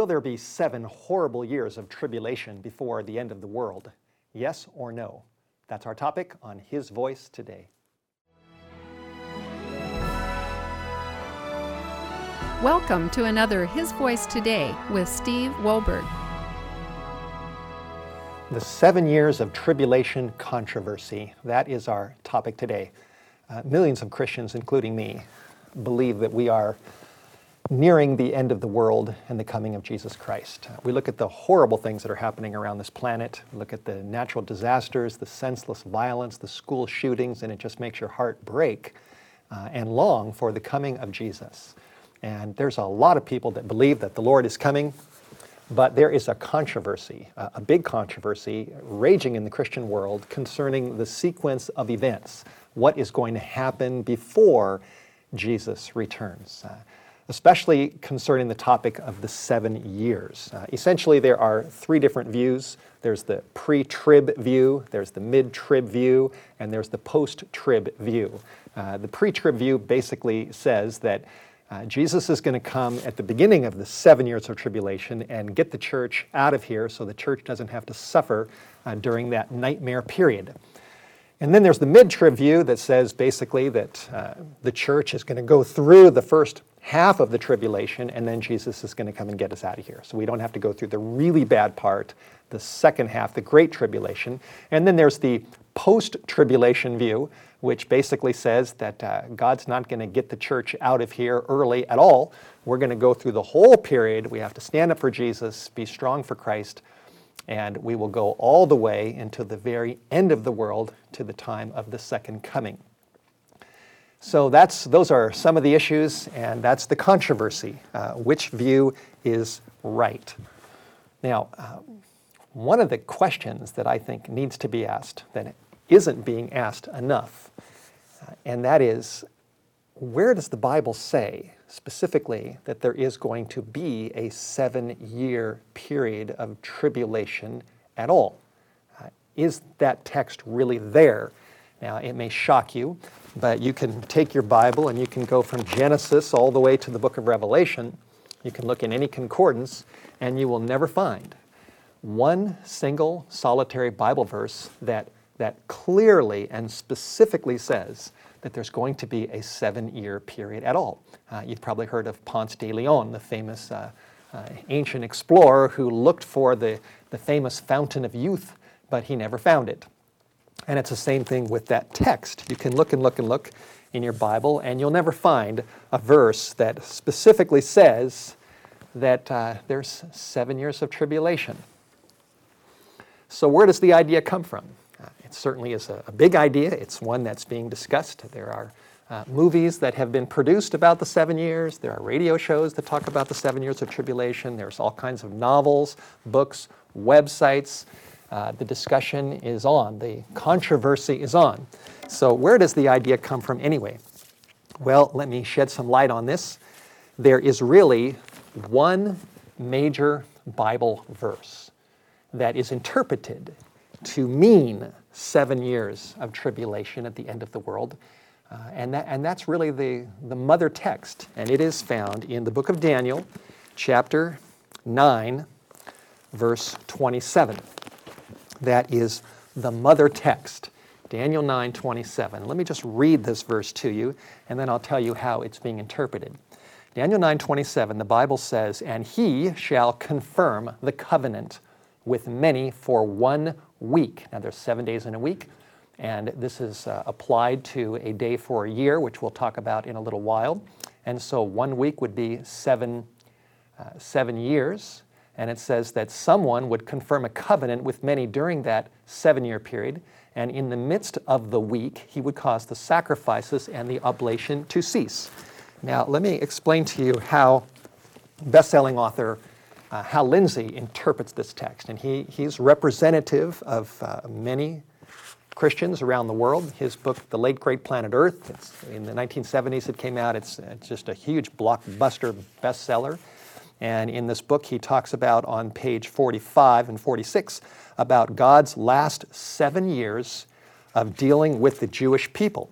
Will there be seven horrible years of tribulation before the end of the world? Yes or no? That's our topic on His Voice today. Welcome to another His Voice Today with Steve Wohlberg. The seven years of tribulation controversy. That is our topic today. Uh, millions of Christians, including me, believe that we are nearing the end of the world and the coming of Jesus Christ. We look at the horrible things that are happening around this planet, look at the natural disasters, the senseless violence, the school shootings, and it just makes your heart break uh, and long for the coming of Jesus. And there's a lot of people that believe that the Lord is coming, but there is a controversy, a big controversy raging in the Christian world concerning the sequence of events. What is going to happen before Jesus returns? Uh, especially concerning the topic of the seven years. Uh, essentially, there are three different views there's the pre trib view, there's the mid trib view, and there's the post trib view. Uh, the pre trib view basically says that. Uh, Jesus is going to come at the beginning of the seven years of tribulation and get the church out of here so the church doesn't have to suffer uh, during that nightmare period. And then there's the mid trib view that says basically that uh, the church is going to go through the first half of the tribulation, and then Jesus is going to come and get us out of here. So we don't have to go through the really bad part, the second half, the great tribulation. And then there's the post tribulation view, which basically says that uh, God's not going to get the church out of here early at all. We're going to go through the whole period. We have to stand up for Jesus, be strong for Christ, and we will go all the way until the very end of the world to the time of the second coming. So that's, those are some of the issues, and that's the controversy. Uh, which view is right? Now, uh, one of the questions that I think needs to be asked that isn't being asked enough, uh, and that is where does the Bible say specifically that there is going to be a seven year period of tribulation at all? Uh, is that text really there? Now, it may shock you, but you can take your Bible and you can go from Genesis all the way to the book of Revelation. You can look in any concordance, and you will never find one single solitary Bible verse that, that clearly and specifically says that there's going to be a seven year period at all. Uh, you've probably heard of Ponce de Leon, the famous uh, uh, ancient explorer who looked for the, the famous fountain of youth, but he never found it. And it's the same thing with that text. You can look and look and look in your Bible, and you'll never find a verse that specifically says that uh, there's seven years of tribulation. So, where does the idea come from? Uh, it certainly is a, a, big idea. It's one that's being discussed. There are uh, movies that have been produced about the seven years. There are radio shows that talk about the seven years of tribulation. There's all kinds of novels, books, websites. Uh, the discussion is on, the controversy is on. So, where does the idea come from anyway? Well, let me shed some light on this. There is really one major Bible verse that is interpreted to mean seven years of tribulation at the end of the world. Uh, and, that, and that's really the, the mother text. And it is found in the book of Daniel, chapter 9, verse 27 that is the mother text, Daniel 9 27. Let me just read this verse to you, and then I'll tell you how it's being interpreted. Daniel 9 27, the Bible says, And he shall confirm the covenant with many for one week. Now, there's seven days in a week, and this is uh, applied to a day for a year, which we'll talk about in a little while. And so one week would be seven, uh, seven years and it says that someone would confirm a covenant with many during that seven year period, and in the midst of the week, he would cause the sacrifices and the oblation to cease. Now, let me explain to you how best-selling author uh, Hal Lindsey interprets this text, and he, he's representative of uh, many Christians around the world. His book, The Late Great Planet Earth, in the 1970s it came out. It's, it's just a huge blockbuster bestseller. And in this book, he talks about on page 45 and 46 about God's last seven years of dealing with the Jewish people.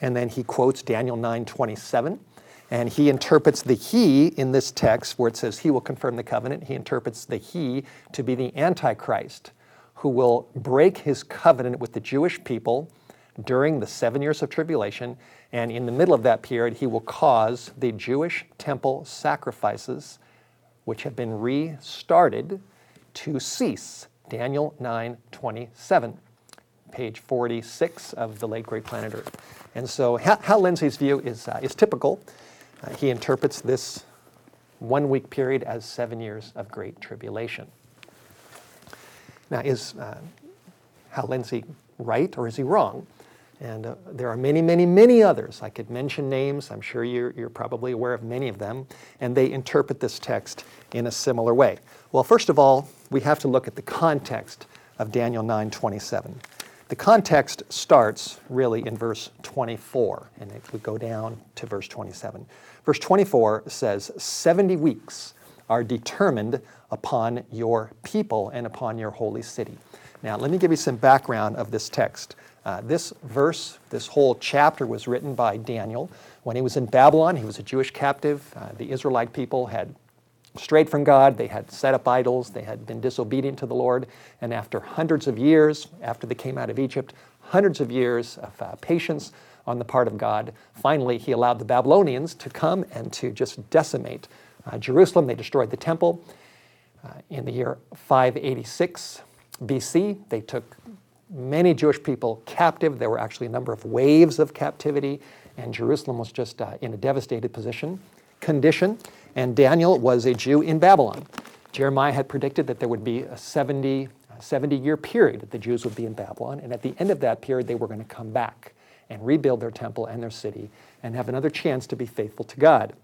And then he quotes Daniel 9:27, And he interprets the he in this text where it says he will confirm the covenant. He interprets the he to be the Antichrist who will break his covenant with the Jewish people during the seven years of tribulation. And in the middle of that period, he will cause the Jewish temple sacrifices, which have been restarted, to cease. Daniel 9 27, page 46 of the late great planet Earth. And so Hal Lindsey's view is, uh, is typical. Uh, he interprets this one week period as seven years of great tribulation. Now, is uh, Hal Lindsey right or is he wrong? And uh, there are many, many, many others. I could mention names. I'm sure you're, you're probably aware of many of them. And they interpret this text in a similar way. Well, first of all, we have to look at the context of Daniel 9:27. The context starts really in verse 24, and if we go down to verse 27. Verse 24 says, 70 weeks are determined upon your people and upon your holy city. Now, let me give you some background of this text. Uh, this verse, this whole chapter was written by Daniel. When he was in Babylon, he was a Jewish captive. Uh, the Israelite people had strayed from God, they had set up idols, they had been disobedient to the Lord. And after hundreds of years, after they came out of Egypt, hundreds of years of uh, patience on the part of God, finally he allowed the Babylonians to come and to just decimate uh, Jerusalem. They destroyed the temple. Uh, in the year 586 BC, they took many Jewish people captive. There were actually a number of waves of captivity, and Jerusalem was just uh, in a devastated position, condition. And Daniel was a Jew in Babylon. Jeremiah had predicted that there would be a 70, 70 year period that the Jews would be in Babylon, and at the end of that period, they were going to come back and rebuild their temple and their city and have another chance to be faithful to God.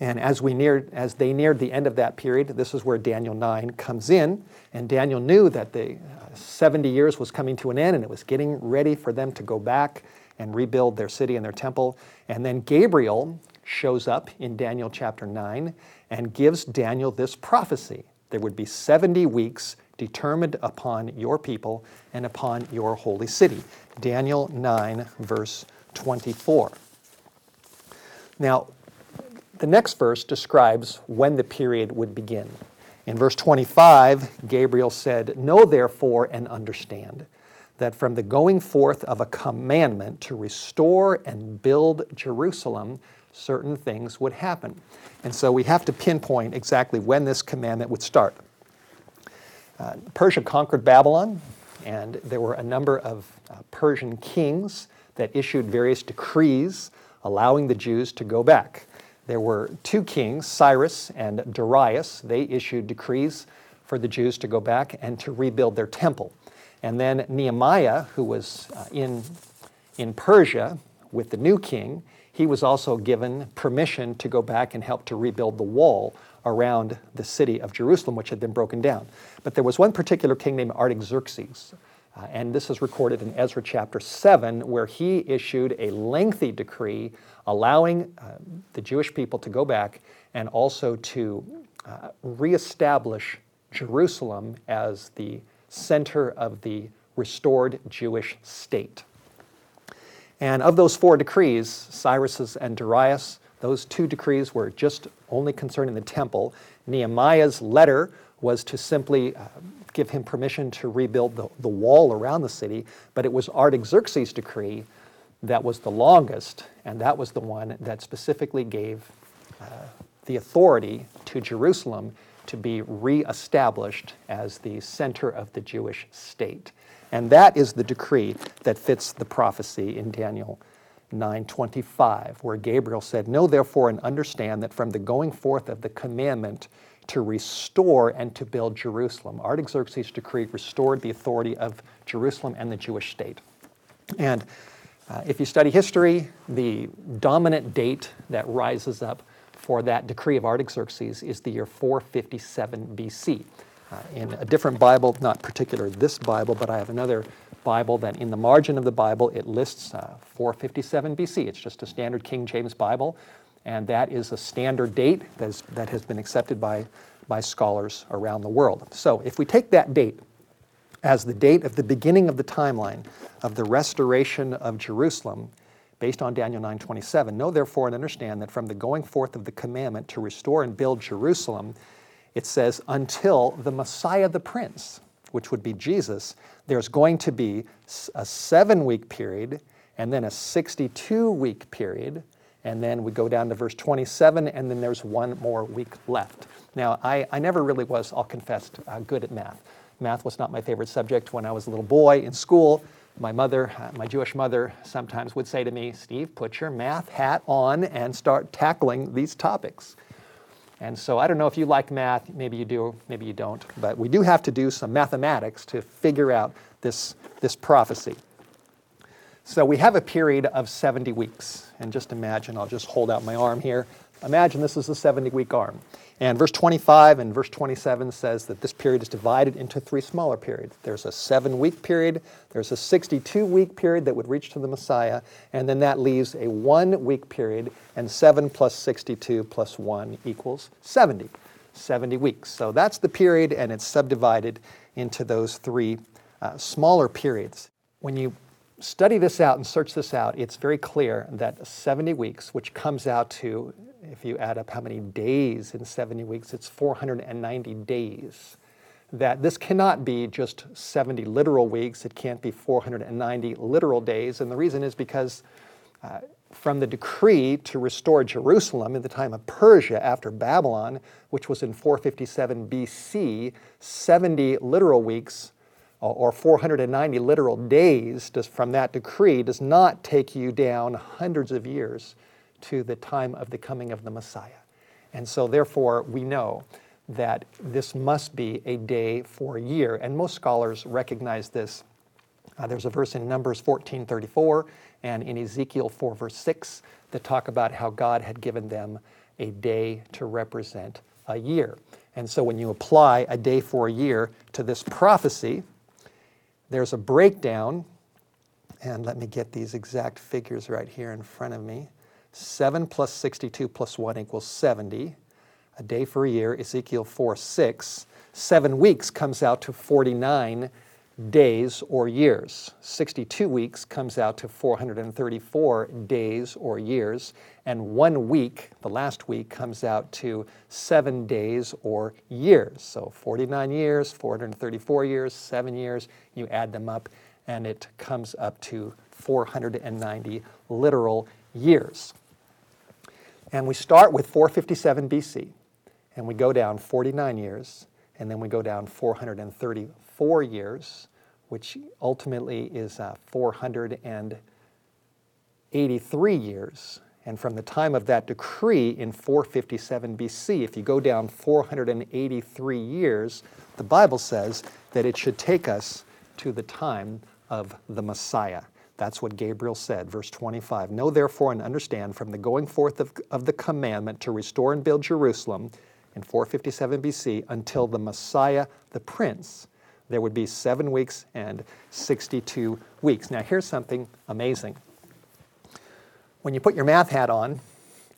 And as, we neared, as they neared the end of that period, this is where Daniel 9 comes in. And Daniel knew that the uh, 70 years was coming to an end and it was getting ready for them to go back and rebuild their city and their temple. And then Gabriel shows up in Daniel chapter 9 and gives Daniel this prophecy. There would be 70 weeks determined upon your people and upon your holy city. Daniel 9, verse 24. Now, the next verse describes when the period would begin. In verse 25, Gabriel said, Know therefore and understand that from the going forth of a commandment to restore and build Jerusalem, certain things would happen. And so we have to pinpoint exactly when this commandment would start. Uh, Persia conquered Babylon, and there were a number of uh, Persian kings that issued various decrees allowing the Jews to go back. There were two kings, Cyrus and Darius. They issued decrees for the Jews to go back and to rebuild their temple. And then Nehemiah, who was uh, in, in Persia with the new king, he was also given permission to go back and help to rebuild the wall around the city of Jerusalem, which had been broken down. But there was one particular king named Artaxerxes. Uh, and this is recorded in Ezra chapter 7, where he issued a lengthy decree allowing uh, the Jewish people to go back and also to uh, reestablish Jerusalem as the center of the restored Jewish state. And of those four decrees, Cyrus's and Darius, those two decrees were just only concerning the temple. Nehemiah's letter was to simply uh, give him permission to rebuild the, the wall around the city, but it was Artaxerxes' decree that was the longest, and that was the one that specifically gave uh, the authority to Jerusalem to be reestablished as the center of the Jewish state. And that is the decree that fits the prophecy in Daniel 9:25, where Gabriel said, "Know therefore and understand that from the going forth of the commandment to restore and to build Jerusalem, Artaxerxes' decree restored the authority of Jerusalem and the Jewish state." And uh, if you study history, the dominant date that rises up for that decree of Artaxerxes is the year 457 BC. Uh, in a different Bible, not particular this Bible, but I have another Bible that in the margin of the Bible it lists uh, 457 BC. It's just a standard King James Bible, and that is a standard date that, is, that has been accepted by, by scholars around the world. So if we take that date as the date of the beginning of the timeline of the restoration of Jerusalem, based on Daniel 9:27. Know therefore and understand that from the going forth of the commandment to restore and build Jerusalem, it says until the Messiah the Prince, which would be Jesus, there's going to be a 7-week period and then a 62-week period and then we go down to verse 27, and then there's one more week left. Now, I, I never really was, I'll confess, uh, good at math. Math was not my favorite subject when I was a little boy in school. My mother, uh, my Jewish mother, sometimes would say to me, Steve, put your math hat on and start tackling these topics. And so I don't know if you like math, maybe you do, maybe you don't, but we do have to do some mathematics to figure out this, this prophecy. So we have a period of 70 weeks. And just imagine, I'll just hold out my arm here. Imagine this is a 70 week arm. And verse 25 and verse 27 says that this period is divided into three smaller periods. There's a seven week period, there's a 62 week period that would reach to the Messiah, and then that leaves a one week period, and 7 plus 62 plus 1 equals 70. 70 weeks. So that's the period, and it's subdivided into those three uh, smaller periods. When you study this out and search this out, it's very clear that 70 weeks, which comes out to if you add up how many days in 70 weeks, it's 490 days. That this cannot be just 70 literal weeks, it can't be 490 literal days. And the reason is because uh, from the decree to restore Jerusalem in the time of Persia after Babylon, which was in 457 BC, 70 literal weeks or 490 literal days from that decree does not take you down hundreds of years to the time of the coming of the Messiah. And so, therefore, we know that this must be a day for a year. And most scholars recognize this. Uh, there's a verse in Numbers 14:34 and in Ezekiel 4, verse 6, that talk about how God had given them a day to represent a year. And so, when you apply a day for a year to this prophecy, there's a breakdown. And let me get these exact figures right here in front of me. 7 plus 62 plus 1 equals 70. A day for a year, Ezekiel 4 6. Seven weeks comes out to 49 days or years. 62 weeks comes out to 434 days or years. And one week, the last week, comes out to seven days or years. So 49 years, 434 years, seven years, you add them up, and it comes up to 490 literal years. And we start with 457 BC, and we go down 49 years, and then we go down 434 years, which ultimately is uh, 483 years. And from the time of that decree in 457 BC, if you go down 483 years, the Bible says that it should take us to the time of the Messiah. That's what Gabriel said, verse 25. Know therefore and understand from the going forth of, of the commandment to restore and build Jerusalem in 457 BC until the Messiah, the Prince, there would be seven weeks and 62 weeks. Now, here's something amazing. When you put your math hat on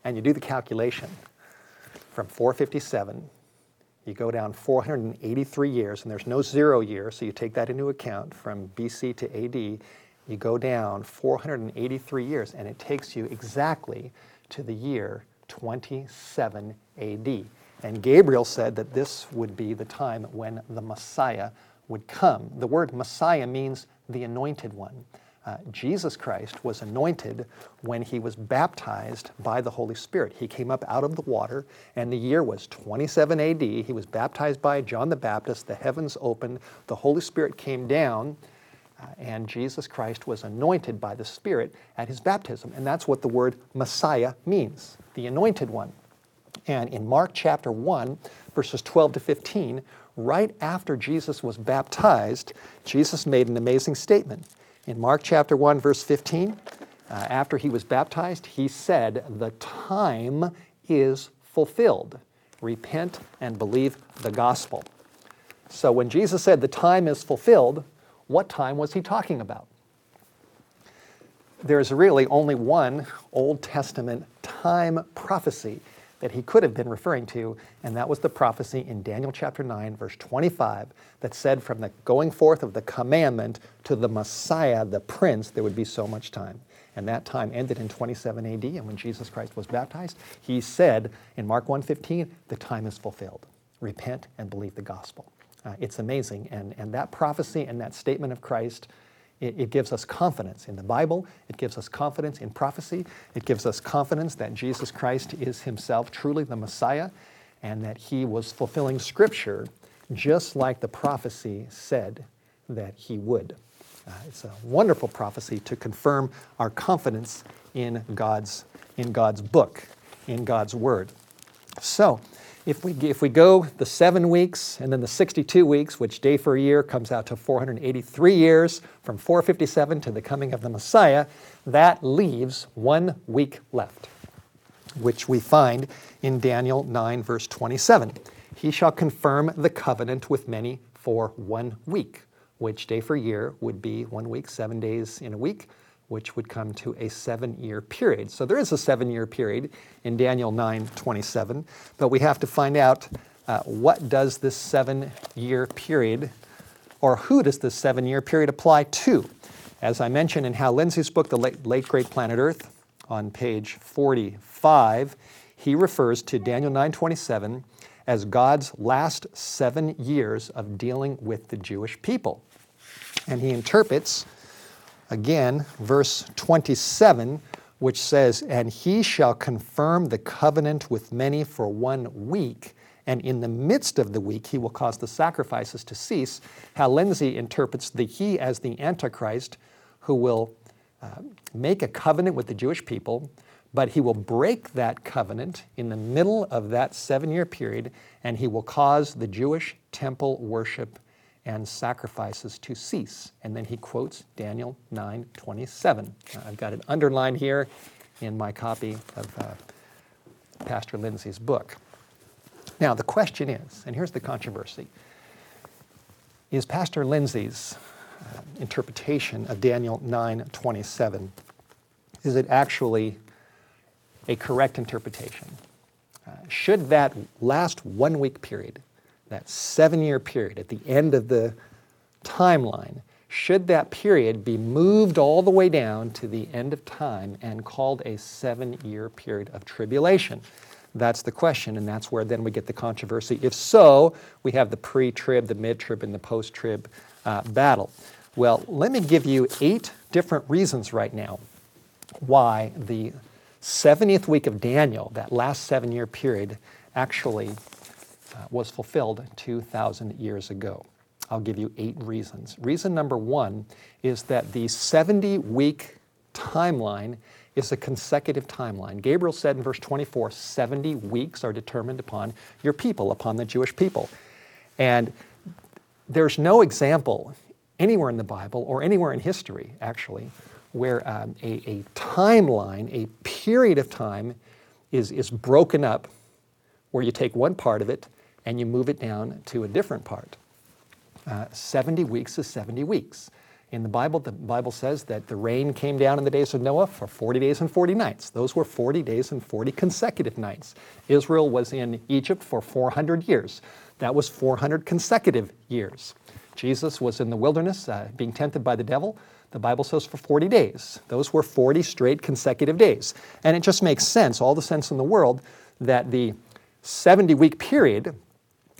and you do the calculation from 457, you go down 483 years, and there's no zero year, so you take that into account from BC to AD, you go down 483 years, and it takes you exactly to the year 27 AD. And Gabriel said that this would be the time when the Messiah would come. The word Messiah means the anointed one. Uh, Jesus Christ was anointed when he was baptized by the Holy Spirit. He came up out of the water, and the year was 27 AD. He was baptized by John the Baptist. The heavens opened, the Holy Spirit came down, uh, and Jesus Christ was anointed by the Spirit at his baptism. And that's what the word Messiah means, the anointed one. And in Mark chapter 1, verses 12 to 15, right after Jesus was baptized, Jesus made an amazing statement. In Mark chapter 1, verse 15, uh, after he was baptized, he said, The time is fulfilled. Repent and believe the gospel. So when Jesus said the time is fulfilled, what time was he talking about? There's really only one Old Testament time prophecy that he could have been referring to, and that was the prophecy in Daniel chapter 9, verse 25, that said, From the going forth of the commandment to the Messiah, the Prince, there would be so much time. and that time ended in 27 AD, and when Jesus Christ was baptized, he said in Mark 1:15, "The time is fulfilled. Repent and believe the gospel." Uh, it's amazing, and, and that prophecy and that statement of Christ, it, it gives us confidence in the Bible. It gives us confidence in prophecy. It gives us confidence that Jesus Christ is Himself truly the Messiah, and that He was fulfilling Scripture just like the prophecy said that He would. Uh, it's a wonderful prophecy to confirm our confidence in God's, in God's book, in God's Word. So, if we, if we go the seven weeks and then the 62 weeks, which day for year comes out to 483 years from 457 to the coming of the Messiah, that leaves one week left, which we find in Daniel 9, verse 27. He shall confirm the covenant with many for one week which day for year would be one week, seven days in a week, which would come to a seven year period. So there is a seven year period in Daniel 9 27, but we have to find out uh, what does this seven year period, or who does this seven year period apply to? As I mentioned in Hal Lindsey's book, The Late, Late Great Planet Earth, on page 45, he refers to Daniel 9:27 as God's last 7 years of dealing with the Jewish people. And he interprets, again, verse 27, which says, And he shall confirm the covenant with many for one week, and in the midst of the week he will cause the sacrifices to cease. Hal Lindsey interprets the he as the Antichrist, who will uh, make a covenant with the Jewish people, but he will break that covenant in the middle of that seven year period, and he will cause the Jewish temple worship and sacrifices to cease. And then he quotes Daniel 9:27. I've got it underlined here in my copy of uh, Pastor Lindsey's book. Now the question is, and here's the controversy: Is Pastor Lindsey's uh, interpretation of Daniel 9:27 is it actually a correct interpretation? Uh, should that last one week period that seven year period at the end of the timeline, should that period be moved all the way down to the end of time and called a seven year period of tribulation? That's the question, and that's where then we get the controversy. If so, we have the pre trib, the mid trib, and the post trib uh, battle. Well, let me give you eight different reasons right now why the 70th week of Daniel, that last seven year period, actually was fulfilled 2,000 years ago. I'll give you eight reasons. Reason number one is that the 70 week timeline is a consecutive timeline. Gabriel said in verse 24 70 weeks are determined upon your people, upon the Jewish people. And there's no example anywhere in the Bible or anywhere in history, actually, where um, a, a timeline, a period of time, is, is broken up where you take one part of it and you move it down to a different part. Uh, 70 weeks is 70 weeks. In the Bible, the Bible says that the rain came down in the days of Noah for 40 days and 40 nights. Those were 40 days and 40 consecutive nights. Israel was in Egypt for 400 years. That was 400 consecutive years. Jesus was in the wilderness uh, being tempted by the devil. The Bible says for 40 days. Those were 40 straight consecutive days. And it just makes sense, all the sense in the world, that the 70 week period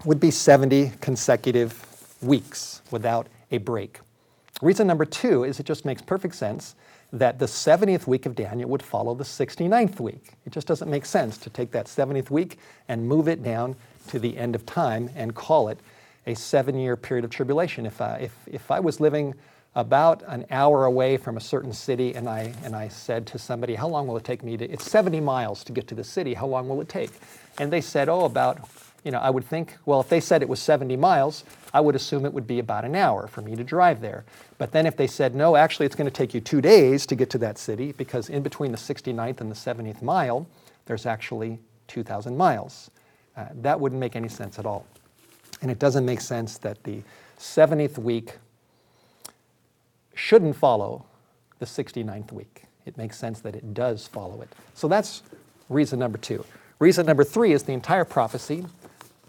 would be 70 consecutive weeks without a break. Reason number two is it just makes perfect sense that the 70th week of Daniel would follow the 69th week. It just doesn't make sense to take that 70th week and move it down to the end of time and call it a seven year period of tribulation. If I, if, if I was living about an hour away from a certain city and I, and I said to somebody, How long will it take me to? It's 70 miles to get to the city. How long will it take? And they said, Oh, about you know, I would think, well, if they said it was 70 miles, I would assume it would be about an hour for me to drive there. But then if they said, no, actually it's going to take you two days to get to that city because in between the 69th and the 70th mile, there's actually 2,000 miles. Uh, that wouldn't make any sense at all. And it doesn't make sense that the 70th week shouldn't follow the 69th week. It makes sense that it does follow it. So that's reason number two. Reason number three is the entire prophecy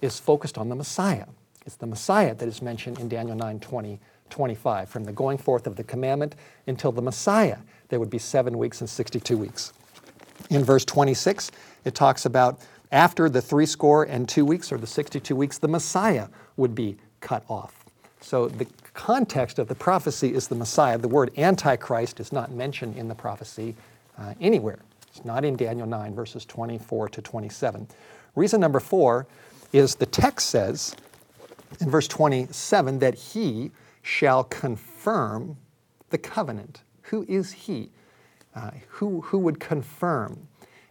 is focused on the Messiah. It's the Messiah that is mentioned in Daniel 9 20, 25. From the going forth of the commandment until the Messiah, there would be seven weeks and 62 weeks. In verse 26, it talks about after the three score and two weeks, or the 62 weeks, the Messiah would be cut off. So the context of the prophecy is the Messiah. The word Antichrist is not mentioned in the prophecy uh, anywhere. It's not in Daniel 9, verses 24 to 27. Reason number four is the text says in verse 27 that he shall confirm the covenant. Who is he? Uh, who, who would confirm?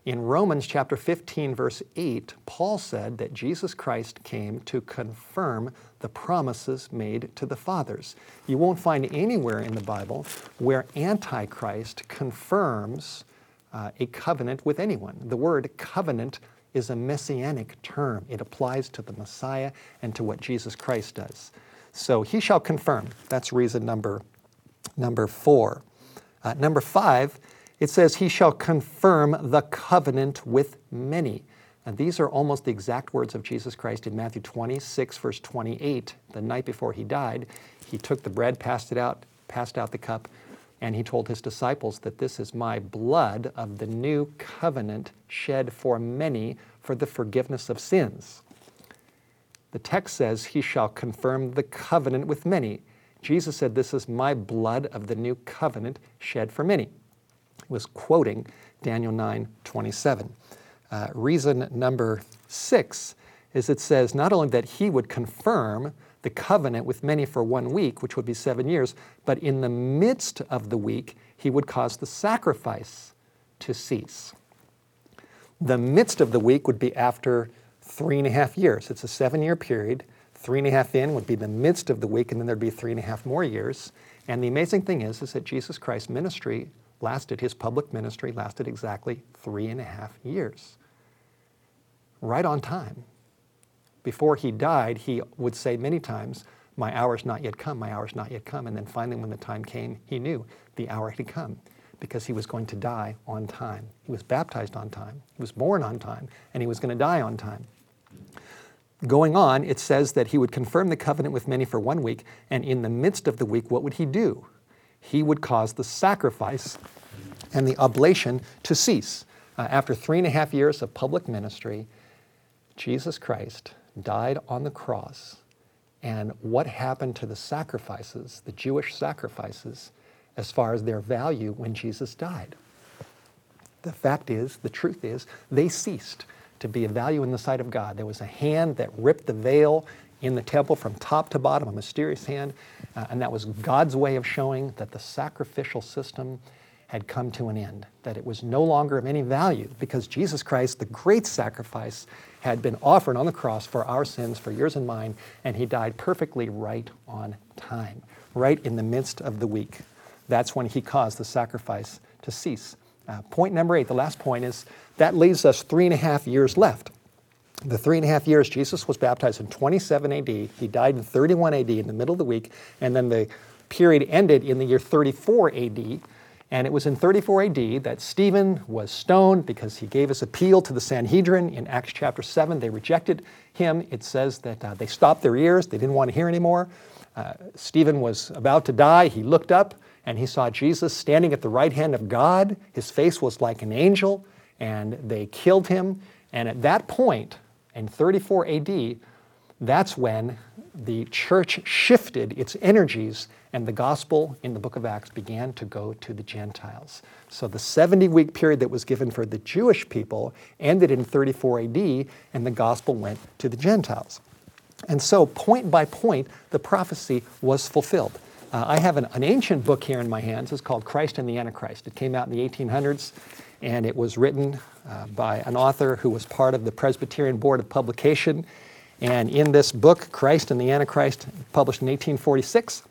In Romans chapter 15, verse 8, Paul said that Jesus Christ came to confirm the promises made to the fathers. You won't find anywhere in the Bible where Antichrist confirms uh, a covenant with anyone. The word covenant is a messianic term, it applies to the Messiah and to what Jesus Christ does. So he shall confirm. That's reason number, number four. Uh, number five, it says, He shall confirm the covenant with many. And these are almost the exact words of Jesus Christ in Matthew 26, verse 28. The night before he died, he took the bread, passed it out, passed out the cup, and he told his disciples that this is my blood of the new covenant shed for many for the forgiveness of sins. The text says, He shall confirm the covenant with many. Jesus said, This is my blood of the new covenant shed for many. He was quoting Daniel 9 27. Uh, reason number six is it says not only that he would confirm the covenant with many for one week, which would be seven years, but in the midst of the week, he would cause the sacrifice to cease. The midst of the week would be after three and a half years. It's a seven year period. Three and a half in would be the midst of the week, and then there'd be three and a half more years. And the amazing thing is, is that Jesus Christ's ministry lasted, his public ministry lasted exactly three and a half years. Right on time before he died, he would say many times, My hour's not yet come, my hour's not yet come. And then finally, when the time came, he knew the hour had come because he was going to die on time. He was baptized on time, he was born on time, and he was going to die on time. Going on, it says that he would confirm the covenant with many for one week, and in the midst of the week, what would he do? He would cause the sacrifice and the oblation to cease. Uh, after three and a half years of public ministry, Jesus Christ died on the cross. And what happened to the sacrifices, the Jewish sacrifices, as far as their value when Jesus died? The fact is, the truth is, they ceased to be of value in the sight of God. There was a hand that ripped the veil in the temple from top to bottom, a mysterious hand, uh, and that was God's way of showing that the sacrificial system had come to an end, that it was no longer of any value because Jesus Christ, the great sacrifice, had been offered on the cross for our sins, for yours and mine, and he died perfectly right on time, right in the midst of the week. That's when he caused the sacrifice to cease. Uh, point number eight, the last point is that leaves us three and a half years left. The three and a half years, Jesus was baptized in 27 AD. He died in 31 AD in the middle of the week, and then the period ended in the year 34 AD and it was in 34 AD that Stephen was stoned because he gave his appeal to the Sanhedrin. In Acts chapter 7, they rejected him. It says that uh, they stopped their ears, they didn't want to hear anymore. Uh, Stephen was about to die. He looked up and he saw Jesus standing at the right hand of God. His face was like an angel, and they killed him. And at that point, in 34 AD, that's when the church shifted its energies and the gospel in the book of Acts began to go to the Gentiles. So the 70 week period that was given for the Jewish people ended in 34 AD, and the gospel went to the Gentiles. And so, point by point, the prophecy was fulfilled. Uh, I have an, an, ancient book here in my hands. It's called Christ and the Antichrist. It came out in the 1800s, and it was written uh, by an author who was part of the Presbyterian Board of Publication. And in this book, Christ and the Antichrist, published in 1846,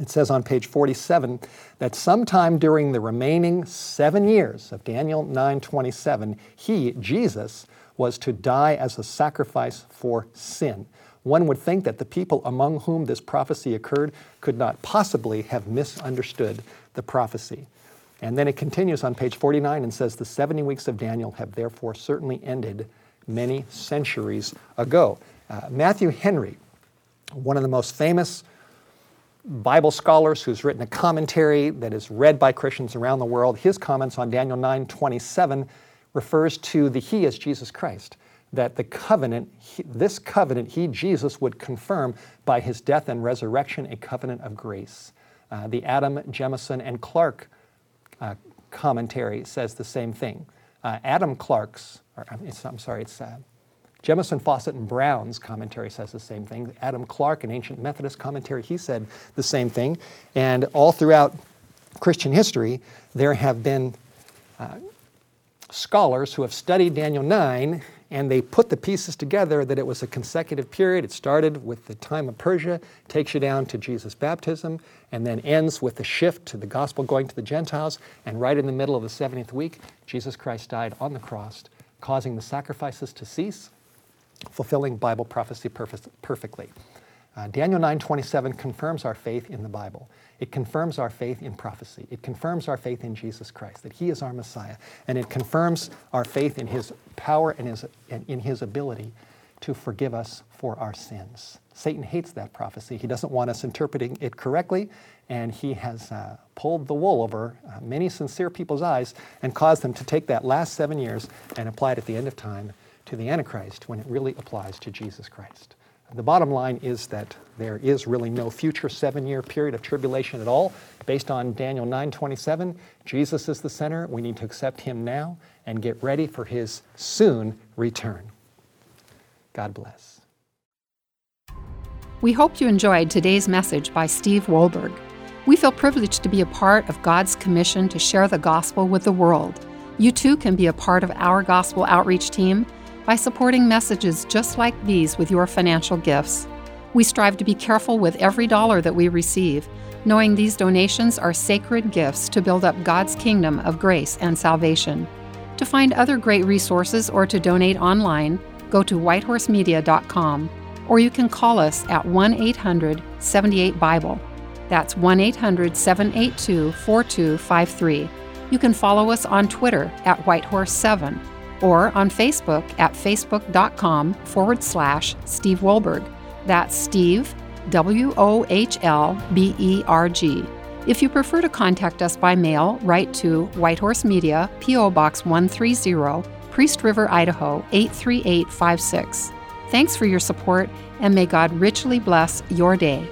it says on page 47 that sometime during the remaining seven years of Daniel 9:27, he, Jesus, was to die as a sacrifice for sin. One would think that the people among whom this prophecy occurred could not possibly have misunderstood the prophecy. And then it continues on page 49 and says, The 70 weeks of Daniel have therefore certainly ended many centuries ago. Uh, Matthew Henry, one of the most famous Bible scholars who's written a commentary that is read by Christians around the world. His comments on Daniel 9:27 refers to the He as Jesus Christ, that the covenant, he, this covenant, He, Jesus, would confirm by His death and resurrection a covenant of grace. Uh, the Adam, Jamieson, and Clarke uh, commentary says the same thing. Uh, Adam Clarke's, or, I'm sorry, it's Jamieson, Fausset, and Brown's commentary says the same thing. Adam Clarke, an ancient Methodist commentary, he said the same thing. And all throughout Christian history, there have been uh, scholars who have studied Daniel 9 and they put the pieces together that it was a consecutive period. It started with the time of Persia, takes you down to Jesus' baptism, and then ends with the shift to the gospel going to the Gentiles. And right in the middle of the 70th week, Jesus Christ died on the cross, causing the sacrifices to cease fulfilling Bible prophecy perfectly. Uh, Daniel 9:27 confirms our faith in the Bible. It confirms our faith in prophecy. It confirms our faith in Jesus Christ, that He is our Messiah, and it confirms our faith in His power and, his, and in His ability to forgive us for our sins. Satan hates that prophecy. He doesn't want us interpreting it correctly, and he has uh, pulled the wool over uh, many sincere people's eyes and caused them to take that last seven years and apply it at the end of time to the Antichrist when it really applies to Jesus Christ. The bottom line is that there is really no future seven-year period of tribulation at all. Based on Daniel 9:27, Jesus is the center. We need to accept him now and get ready for his soon return. God bless. We hope you enjoyed today's message by Steve Wohlberg. We feel privileged to be a part of God's commission to share the gospel with the world. You too can be a part of our gospel outreach team by supporting messages just like these with your financial gifts. We strive to be careful with every dollar that we receive, knowing these donations are sacred gifts to build up God's kingdom of grace and salvation. To find other great resources or to donate online, go to whitehorsemedia.com or you can call us at 1 800 78 Bible. That's 1 800 782 4253. You can follow us on Twitter at Whitehorse7 or on Facebook at facebook.com forward slash Steve Wohlberg. That's Steve, W O H L B E R G. If you prefer to contact us by mail, write to Whitehorse Media, P.O. Box 130, Priest River, Idaho 83856. Thanks for your support, and may God richly bless your day.